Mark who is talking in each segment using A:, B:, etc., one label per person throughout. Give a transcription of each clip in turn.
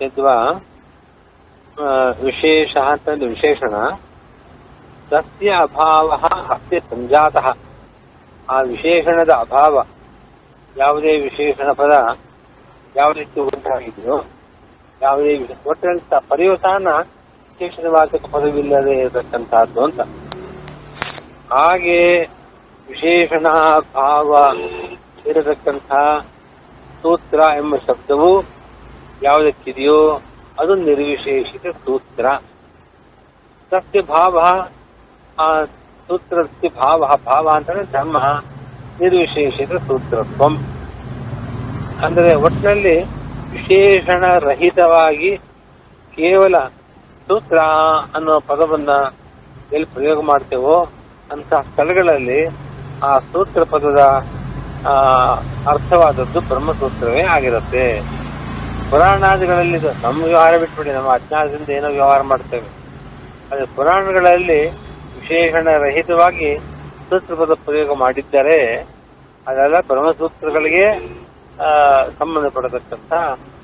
A: ಯದ್ವಾ विशेषः तद् विशेषण तस्य अभावः ಅಭಾವ सञ्जातः ಆ ವಿಶೇಷಣದ ಅಭಾವ ಯಾವುದೇ ವಿಶೇಷಣ ಪದ ಯಾವ ರೀತಿ ಉಂಟಾಗಿದೆಯೋ ಯಾವುದೇ ಒಟ್ಟಂತ ಪರ್ಯವಸಾನ ವಿಶೇಷಣವಾಚಕ ಪದವಿಲ್ಲದೆ ಇರತಕ್ಕಂತಹದ್ದು ಅಂತ. ಹಾಗೆ ವಿಶೇಷಣ ಭಾವ ಇರತಕ್ಕಂಥ ಸೂತ್ರ ಎಂಬ ಶಬ್ದವು ಯಾವುದಕ್ಕಿದೆಯೋ ಅದು ನಿರ್ವಿಶೇಷಿತ ಸೂತ್ರ. ತಸ್ಯ ಭಾವ, ಆ ಸೂತ್ರಸ್ಯ ಭಾವ ಭಾವ ಅಂತಂದ್ರೆ ಧರ್ಮ, ನಿರ್ವಿಶೇಷಿತ ಸೂತ್ರತ್ವಂ. ಅಂದ್ರೆ ಒಟ್ಟಿನಲ್ಲಿ ವಿಶೇಷಣ ರಹಿತವಾಗಿ ಕೇವಲ ಸೂತ್ರ ಅನ್ನೋ ಪದವನ್ನ ಎಲ್ಲಿ ಪ್ರಯೋಗ ಮಾಡ್ತೇವೋ ಅಂತಹ ಸ್ಥಳಗಳಲ್ಲಿ ಆ ಸೂತ್ರ ಪದದ ಅರ್ಥವಾದದ್ದು ಬ್ರಹ್ಮಸೂತ್ರವೇ ಆಗಿರುತ್ತೆ. ಪುರಾಣಾದಿಗಳಲ್ಲಿ ನಮ್ಮ ವ್ಯವಹಾರ ಬಿಟ್ಬಿಡಿ, ನಮ್ಮ ಅಜ್ಞಾನದಿಂದ ಏನೋ ವ್ಯವಹಾರ ಮಾಡ್ತೇವೆ. ಅದು ಪುರಾಣಗಳಲ್ಲಿ ವಿಶೇಷಣ ರಹಿತವಾಗಿ ಸೂತ್ರಪದ ಪ್ರಯೋಗ ಮಾಡಿದ್ದರೆ, ಅದೆಲ್ಲ ಬ್ರಹ್ಮಸೂತ್ರಗಳಿಗೆ ಸಂಬಂಧಪಡತಕ್ಕಂತ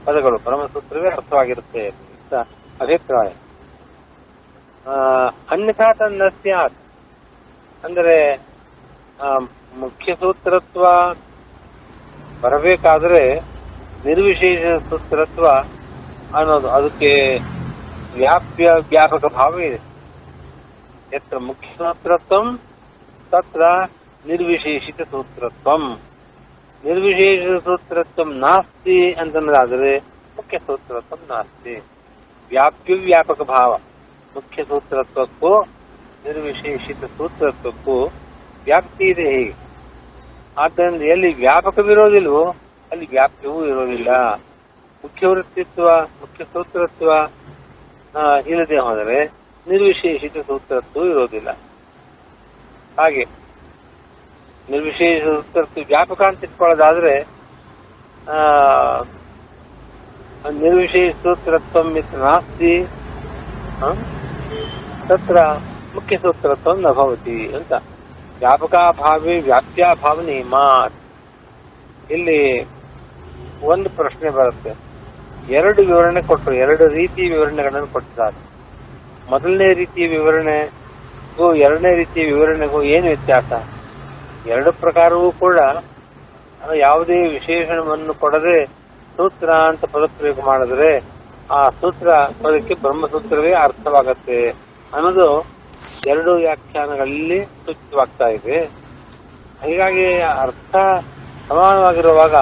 A: ಪದಗಳು. ಬ್ರಹ್ಮಸೂತ್ರವೇ ಅರ್ಥವಾಗಿರುತ್ತೆ ಅಂತ ಅಭಿಪ್ರಾಯ. ಅನ್ಯಥಾ ತನ್ನ ಸ್ಯಾತ್. ಅಂದರೆ ಮುಖ್ಯ ಸೂತ್ರತ್ವ ಬರಬೇಕಾದ್ರೆ ನಿರ್ವಿಶೇಷ ಸೂತ್ರತ್ವ ಅನ್ನೋದು ಅದಕ್ಕೆ ವ್ಯಾಪ್ಯ ವ್ಯಾಪಕ ಭಾವ ಇದೆ ಯತ್ರ ಮುಖ್ಯ ಸೂತ್ರತ್ವಂ ತತ್ರ ನಿರ್ವಿಶೇಷಿತ ಸೂತ್ರತ್ವಂ ನಿರ್ವಿಶೇಷ ಸೂತ್ರತ್ವಂ ನಾಸ್ತಿ ಅಂತಂದ್ರೆ ಮುಖ್ಯ ಸೂತ್ರತ್ವಂ ನಾಸ್ತಿ ವ್ಯಾಪ್ಯ ವ್ಯಾಪಕ ಭಾವ ಮುಖ್ಯ ಸೂತ್ರತ್ವಕ್ಕೂ ನಿರ್ವಿಶೇಷಿತ ಸೂತ್ರತ್ವಕ್ಕೂ ವ್ಯಾಪ್ತಿ ಇದೆ ಹೇಗೆ ಆದ್ದರಿಂದ ಎಲ್ಲಿ ವ್ಯಾಪಕವಿರೋದಿಲ್ವೋ ಅಲ್ಲಿ ವ್ಯಾಪ್ಯವೂ ಇರೋದಿಲ್ಲ. ಮುಖ್ಯ ವೃತ್ತಿತ್ವ ಮುಖ್ಯ ಸೂತ್ರತ್ವ ಇಲ್ಲದೆ ಹೋದರೆ ನಿರ್ವಿಶೇಷಿತ ಸೂತ್ರತ್ವ ಇರೋದಿಲ್ಲ. ಹಾಗೆ, ನಿರ್ವಿಶೇಷ ಸೂತ್ರತ್ವ ವ್ಯಾಪಕ ಅಂತ ಇಟ್ಕೊಳ್ಳೋದಾದ್ರೆ ನಿರ್ವಿಶೇಷ ಸೂತ್ರತ್ವ ನಾಸ್ತಿ? ತತ್ರ ಮುಖ್ಯ ಸೂತ್ರತ್ವ ನ ಅಂತ. ವ್ಯಾಪ್ಯ ಭಾವನೆ ಮಾತ್. ಇಲ್ಲಿ ಒಂದು ಪ್ರಶ್ನೆ ಬರುತ್ತೆ. ಎರಡು ವಿವರಣೆ ಕೊಟ್ಟರು ಎರಡು ರೀತಿಯ ವಿವರಣೆಗಳನ್ನು ಕೊಟ್ಟಿದ್ದಾರೆ. ಮೊದಲನೇ ರೀತಿಯ ವಿವರಣೆಗೂ ಎರಡನೇ ರೀತಿಯ ವಿವರಣೆಗೂ ಏನು ವ್ಯತ್ಯಾಸ? ಎರಡು ಪ್ರಕಾರವೂ ಕೂಡ ಯಾವುದೇ ವಿಶೇಷಣವನ್ನು ಕೊಡದೆ ಸೂತ್ರ ಅಂತ ಪದಪ್ರಯೋಗ ಮಾಡಿದ್ರೆ ಆ ಸೂತ್ರ ಪದಕ್ಕೆ ಬ್ರಹ್ಮಸೂತ್ರವೇ ಅರ್ಥವಾಗತ್ತೆ ಅನ್ನೋದು ಎರಡು ವ್ಯಾಖ್ಯಾನಗಳಲ್ಲಿ ಸೂಚಿತವಾಗ್ತಾ ಇದೆ. ಹೀಗಾಗಿ ಅರ್ಥ ಸಮಾನವಾಗಿರುವಾಗ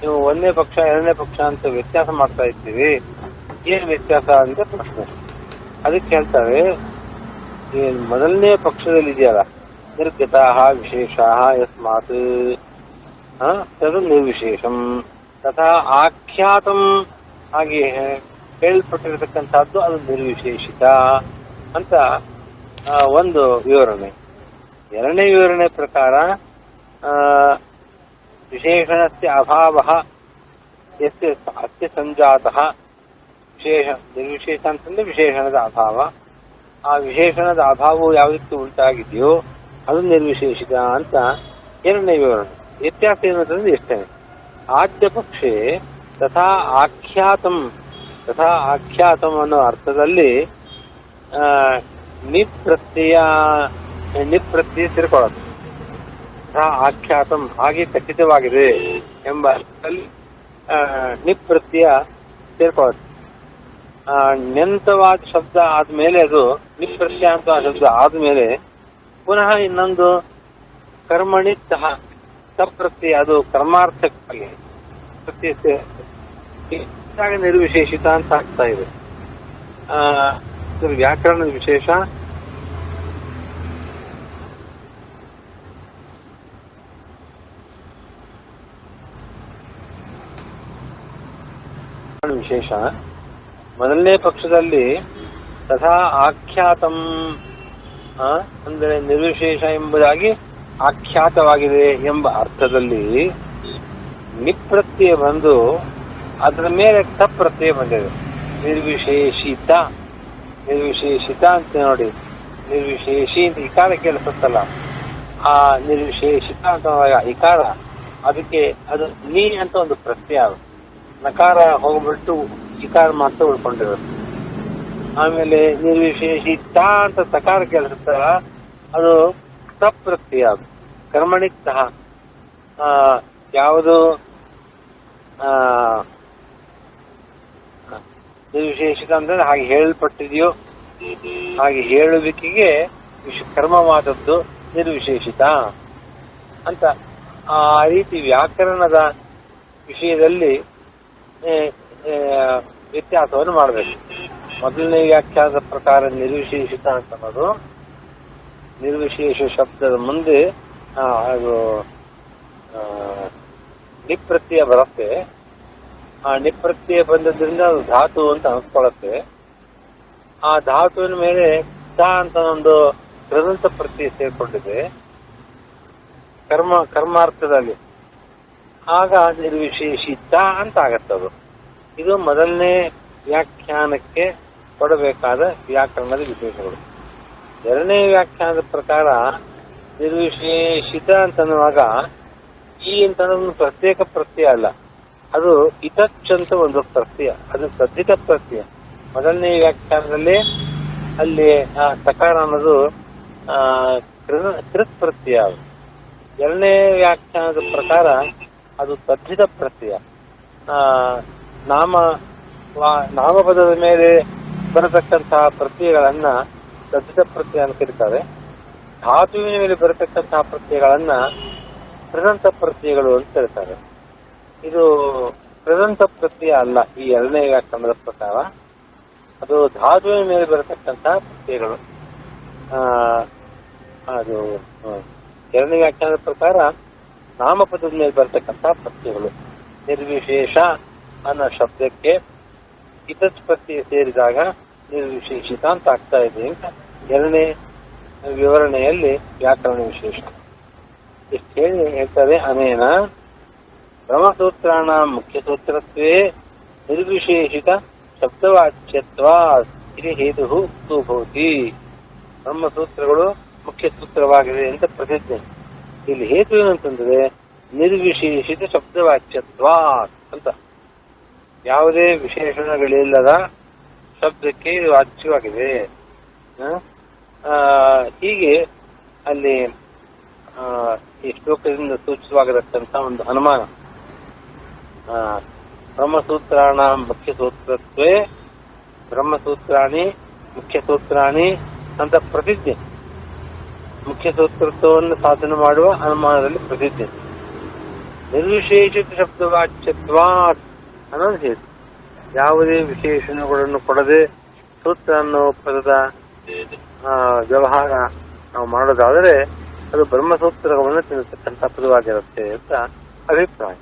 A: ನೀವು ಒಂದನೇ ಪಕ್ಷ, ಎರಡನೇ ಪಕ್ಷ ಅಂತ ವ್ಯತ್ಯಾಸ ಮಾಡ್ತಾ ಇದ್ದೀವಿ. ಏನ್ ವ್ಯತ್ಯಾಸ ಅಂತ ಪ್ರಶ್ನೆ. ಅದಕ್ಕೆ ಹೇಳ್ತಾರೆ ಮೊದಲನೇ ಪಕ್ಷದಲ್ಲಿ ಇದೆಯಲ್ಲ ನಿರ್ಗತ ವಿಶೇಷ ಯಸ್ಮಾತ್. ತದು ನಿರ್ವಿಶೇಷಂ ತಥಾ ಆಖ್ಯಾತಂ ಹಾಗೆ ಹೇಳಲ್ಪಟ್ಟಿರತಕ್ಕಂಥದ್ದು ಅದು ನಿರ್ವಿಶೇಷಿತ ಅಂತ ಒಂದು ವಿವರಣೆ. ಎರಡನೇ ವಿವರಣೆ ಪ್ರಕಾರ ಆ, ವಿಶೇಷಣಸ್ಯ ಅಭಾವ ಯಸ್ಯ ಅಸ್ಯ ಸಂಜಾತಃ ವಿಶೇಷ ನಿರ್ವಿಶೇಷ ಅಂತಂದ್ರೆ ವಿಶೇಷಣದ ಅಭಾವ ಆ ವಿಶೇಷಣದ ಅಭಾವವು ಯಾವುದಕ್ಕೆ ಉಂಟಾಗಿದೆಯೋ ಅದು ನಿರ್ವಿಶೇಷಿತ ಅಂತ ಎರಡನೇ ವಿವರಣೆ ವ್ಯತ್ಯಾಸ ಏನು ಅಂತಂದ್ರೆ ಇಷ್ಟೇ ಆದ್ಯ ಪಕ್ಷೆ ತಥಾ ಆಖ್ಯಾತಂ ತಥಾ ಆಖ್ಯಾತಂ ಅನ್ನೋ ಅರ್ಥದಲ್ಲಿ ಆ, ನಿಪ್ರತ್ಯಯ ನಿಪ್ರತ್ಯಯ ಸೇರ್ಕೊಳ್ಳೋದು. ತಥಾ ಆಖ್ಯಾತಂ ಹಾಗೆ ಖಚಿತವಾಗಿದೆ ಎಂಬ ಅರ್ಥದಲ್ಲಿ ಸೇರ್ಕೊಳ್ಳುತ್ತೆ ನೆಂತವಾದ ಶಬ್ದ ಆದ್ಮೇಲೆ ಅದು ನಿಪ್ರತ್ಯ ಅಂತ ಶಬ್ದ ಆದ್ಮೇಲೆ ಪುನಃ ಇನ್ನೊಂದು ಕರ್ಮಣಿ ಸಹ ಸಪ್ರತ್ಯ ಅದು ಕರ್ಮಾರ್ಥಕ್ಕಾಗಿ ನಿರ್ವಿಶೇಷಿತ ಅಂತ ಆಗ್ತಾ ಇದು ವ್ಯಾಕರಣದ ವಿಶೇಷ. ವಿಶೇಷ. ಮೊದಲನೇ ಪಕ್ಷದಲ್ಲಿ ತಥಾ ಆಖ್ಯಾತಂ ಅಂದರೆ ನಿರ್ವಿಶೇಷ ಎಂಬುದಾಗಿ ಆಖ್ಯಾತವಾಗಿದೆ ಎಂಬ ಅರ್ಥದಲ್ಲಿ ನಿಪ್ರತ್ಯಯ ಬಂದು ಅದರ ಮೇಲೆ ತಪ್ರತ್ಯಯ ಬಂದಿದೆ. ನಿರ್ವಿಶೇಷಿತ ನಿರ್ವಿಶೇಷಿತ ಅಂತ ನೋಡಿ. ನಿರ್ವಿಶೇಷಿ ಅಂತ ಇಕಾರ ಕೇಳಿಸುತ್ತಲ್ಲ. ಆ ನಿರ್ವಿಶೇಷಿತ ಅಂತ ಇಕಾರ, ಅದಕ್ಕೆ ಅದು ನೀ ಅಂತ ಒಂದು ಪ್ರತ್ಯಯ ಅದು. ನಕಾರ ಹೋಗ್ಬಿಟ್ಟು ಇಕಾರ ಮಾತ್ರ ಉಳ್ಕೊಂಡಿರುತ್ತೆ ಆಮೇಲೆ ನಿರ್ವಿಶೇಷಿತಾ ಅಂತ ತಕಾರ ಕೆಲಸ ಅದು ಸಪ್ರತ್ಯಯ ಅದು ಕರ್ಮಣಿ ಸಹ ಆ, ಯಾವುದು? ನಿರ್ವಿಶೇಷಿತ ಅಂದ್ರೆ ಹಾಗೆ ಹೇಳಲ್ಪಟ್ಟಿದೆಯೋ ಹಾಗೆ ಹೇಳುವಿಕೆಗೆ ಕರ್ಮವಾದದ್ದು ನಿರ್ವಿಶೇಷಿತ ಅಂತ. ಆ ರೀತಿ ವ್ಯಾಕರಣದ ವಿಷಯದಲ್ಲಿ ವ್ಯತ್ಯಾಸವನ್ನು ಮಾಡಬೇಕು. ಮೊದಲನೇ ವ್ಯಾಖ್ಯಾನದ ಪ್ರಕಾರ ನಿರ್ವಿಶೇಷಿತ ಅಂತ ಅನ್ನೋದು. ನಿರ್ವಿಶೇಷ ಶಬ್ದದ ಮುಂದೆ ಅದು ನಿಪ್ರತ್ಯ ನಿಪ್ರತ್ಯಯ ಬರುತ್ತೆ. ಆ ನಿಪ್ರತ್ಯಯ ಬಂದದ್ರಿಂದ ಅದು ಧಾತು ಅಂತ ಅನ್ಸ್ಕೊಳ್ಳುತ್ತೆ ಆ ಧಾತುವಿನ ಮೇಲೆ ಸ ಅಂತ ಒಂದು ಕೃದಂತ ಪ್ರತ್ಯಯ ಸೇರ್ಕೊಂಡಿದೆ. ಕರ್ಮ, ಕರ್ಮಾರ್ಥದಲ್ಲಿ. ಆಗ ನಿರ್ವಿಶೇಷಿತ ಅಂತ ಆಗತ್ತದು ಇದು ಮೊದಲನೇ ವ್ಯಾಖ್ಯಾನಕ್ಕೆ ಕೊಡಬೇಕಾದ ವ್ಯಾಕರಣದ ವಿಶೇಷಗಳು. ಎರಡನೇ ವ್ಯಾಖ್ಯಾನದ ಪ್ರಕಾರ ನಿರ್ವಿಶೇಷಿತ ಅಂತನ್ನುವಾಗ ಈ ಅಂತ ಪ್ರತ್ಯೇಕ ಪ್ರತ್ಯಯ ಅಲ್ಲ. ಅದು ಇತಚ್ ಅಂತ ಒಂದು ಪ್ರತ್ಯಯ. ಅದು ಸದ್ದಿತ ಪ್ರತ್ಯಯ. ಮೊದಲನೇ ವ್ಯಾಖ್ಯಾನದಲ್ಲಿ ಅಲ್ಲಿ, ಆ ಸಕಾರ ಅನ್ನೋದು ಕೃತ್ ಪ್ರತ್ಯಯ ಎರಡನೇ ವ್ಯಾಖ್ಯಾನದ ಪ್ರಕಾರ ಅದು ತಜ್ಜಿದ ಪ್ರತ್ಯಯ ನಾಮ ನಾಮಪದದ ಮೇಲೆ ಬರತಕ್ಕಂತಹ ಪ್ರತ್ಯಯಗಳನ್ನ ತದ್ಧಿತ ಪ್ರತ್ಯಯ ಅಂತ ಕರೀತಾರೆ. ಧಾತುವಿನ ಮೇಲೆ ಬರತಕ್ಕಂತಹ ಪ್ರತ್ಯಯಗಳನ್ನ ಪ್ರದಂತ ಪ್ರತ್ಯಯಗಳು ಅಂತ ಕರೀತಾರೆ. ಇದು ಪ್ರದಂತ ಪ್ರತ್ಯಯ ಅಲ್ಲ, ಈ ಎರಡನೇ ವ್ಯಾಕರಣದ ಪ್ರಕಾರ. ಅದು ಧಾತುವಿನ ಮೇಲೆ ಬರತಕ್ಕಂತಹ ಪ್ರತ್ಯಯಗಳು ಅದು ಎರಡನೇ ವ್ಯಾಖ್ಯಾನದ ಪ್ರಕಾರ ನಾಮಪದದ ಮೇಲೆ ಬರತಕ್ಕಂತಹ ಪ್ರತ್ಯಗಳು ನಿರ್ವಿಶೇಷ ಅನ್ನೋ ಶಬ್ದಕ್ಕೆ ಇತತ್ ಪ್ರತ್ಯಯ ಸೇರಿದಾಗ ನಿರ್ವಿಶೇಷಿತ ಅಂತ ಆಗ್ತಾ ಇದೆ ಅಂತ ಎರಡನೇ ವಿವರಣೆಯಲ್ಲಿ ವ್ಯಾಕರಣ ವಿಶೇಷ. ಇಷ್ಟು ಹೇಳಿ ಹೇಳ್ತಾರೆ, ಅನೇನ ಮುಖ್ಯ ಸೂತ್ರತ್ವೇ ನಿರ್ವಿಶೇಷಿತ ಶಬ್ದವಾಚ್ಯತ್ವ ಇದು ಹೇತು ಭವತಿ. ಬ್ರಹ್ಮಸೂತ್ರಗಳು ಮುಖ್ಯ ಸೂತ್ರವಾಗಿದೆ ಅಂತ ಪ್ರಸಿದ್ಧಿ. ಇಲ್ಲಿ ಹೇತು ಏನಂತಂದ್ರೆ ನಿರ್ವಿಶೇಷಿತ ಶಬ್ದವಾಚ್ಯತ್ವ ಅಂತ. ಯಾವುದೇ ವಿಶೇಷಣಗಳಿಲ್ಲದ ಶಬ್ದಕ್ಕೆ ವಾಚ್ಯವಾಗಿದೆ. ಹೀಗೆ ಅಲ್ಲಿ ಈ ಶ್ಲೋಕದಿಂದ ಸೂಚಿತವಾಗಿರತಕ್ಕಂತ ಒಂದು ಅನುಮಾನ. ಬ್ರಹ್ಮಸೂತ್ರಾಣ ಮುಖ್ಯ ಸೂತ್ರತ್ವೇ ಬ್ರಹ್ಮಸೂತ್ರಾಣಿ ಮುಖ್ಯ ಸೂತ್ರಾಣಿ ಅಂತ ಪ್ರಸಿದ್ಧಿ ಮುಖ್ಯ ಸೂತ್ರತ್ವವನ್ನು ಸಾಧನೆ ಮಾಡುವ ಅನುಮಾನದಲ್ಲಿ ಪ್ರಸಿದ್ಧಿ ನಿರ್ವಿಶೇಷಿತ ಶಬ್ದವಾಚ್ಯತ್ವ ಅನ್ನೋದು ಯಾವುದೇ ವಿಶೇಷಣಗಳನ್ನು ಕೊಡದೆ ಸೂತ್ರ ಅನ್ನೋ ಪದದ ವ್ಯವಹಾರ ನಾವು ಮಾಡೋದಾದರೆ ಅದು ಬ್ರಹ್ಮಸೂತ್ರವನ್ನು ತಿಳಿಸತಕ್ಕಂಥ ಪದವಾಗಿರುತ್ತೆ ಅಂತ ಅಭಿಪ್ರಾಯ.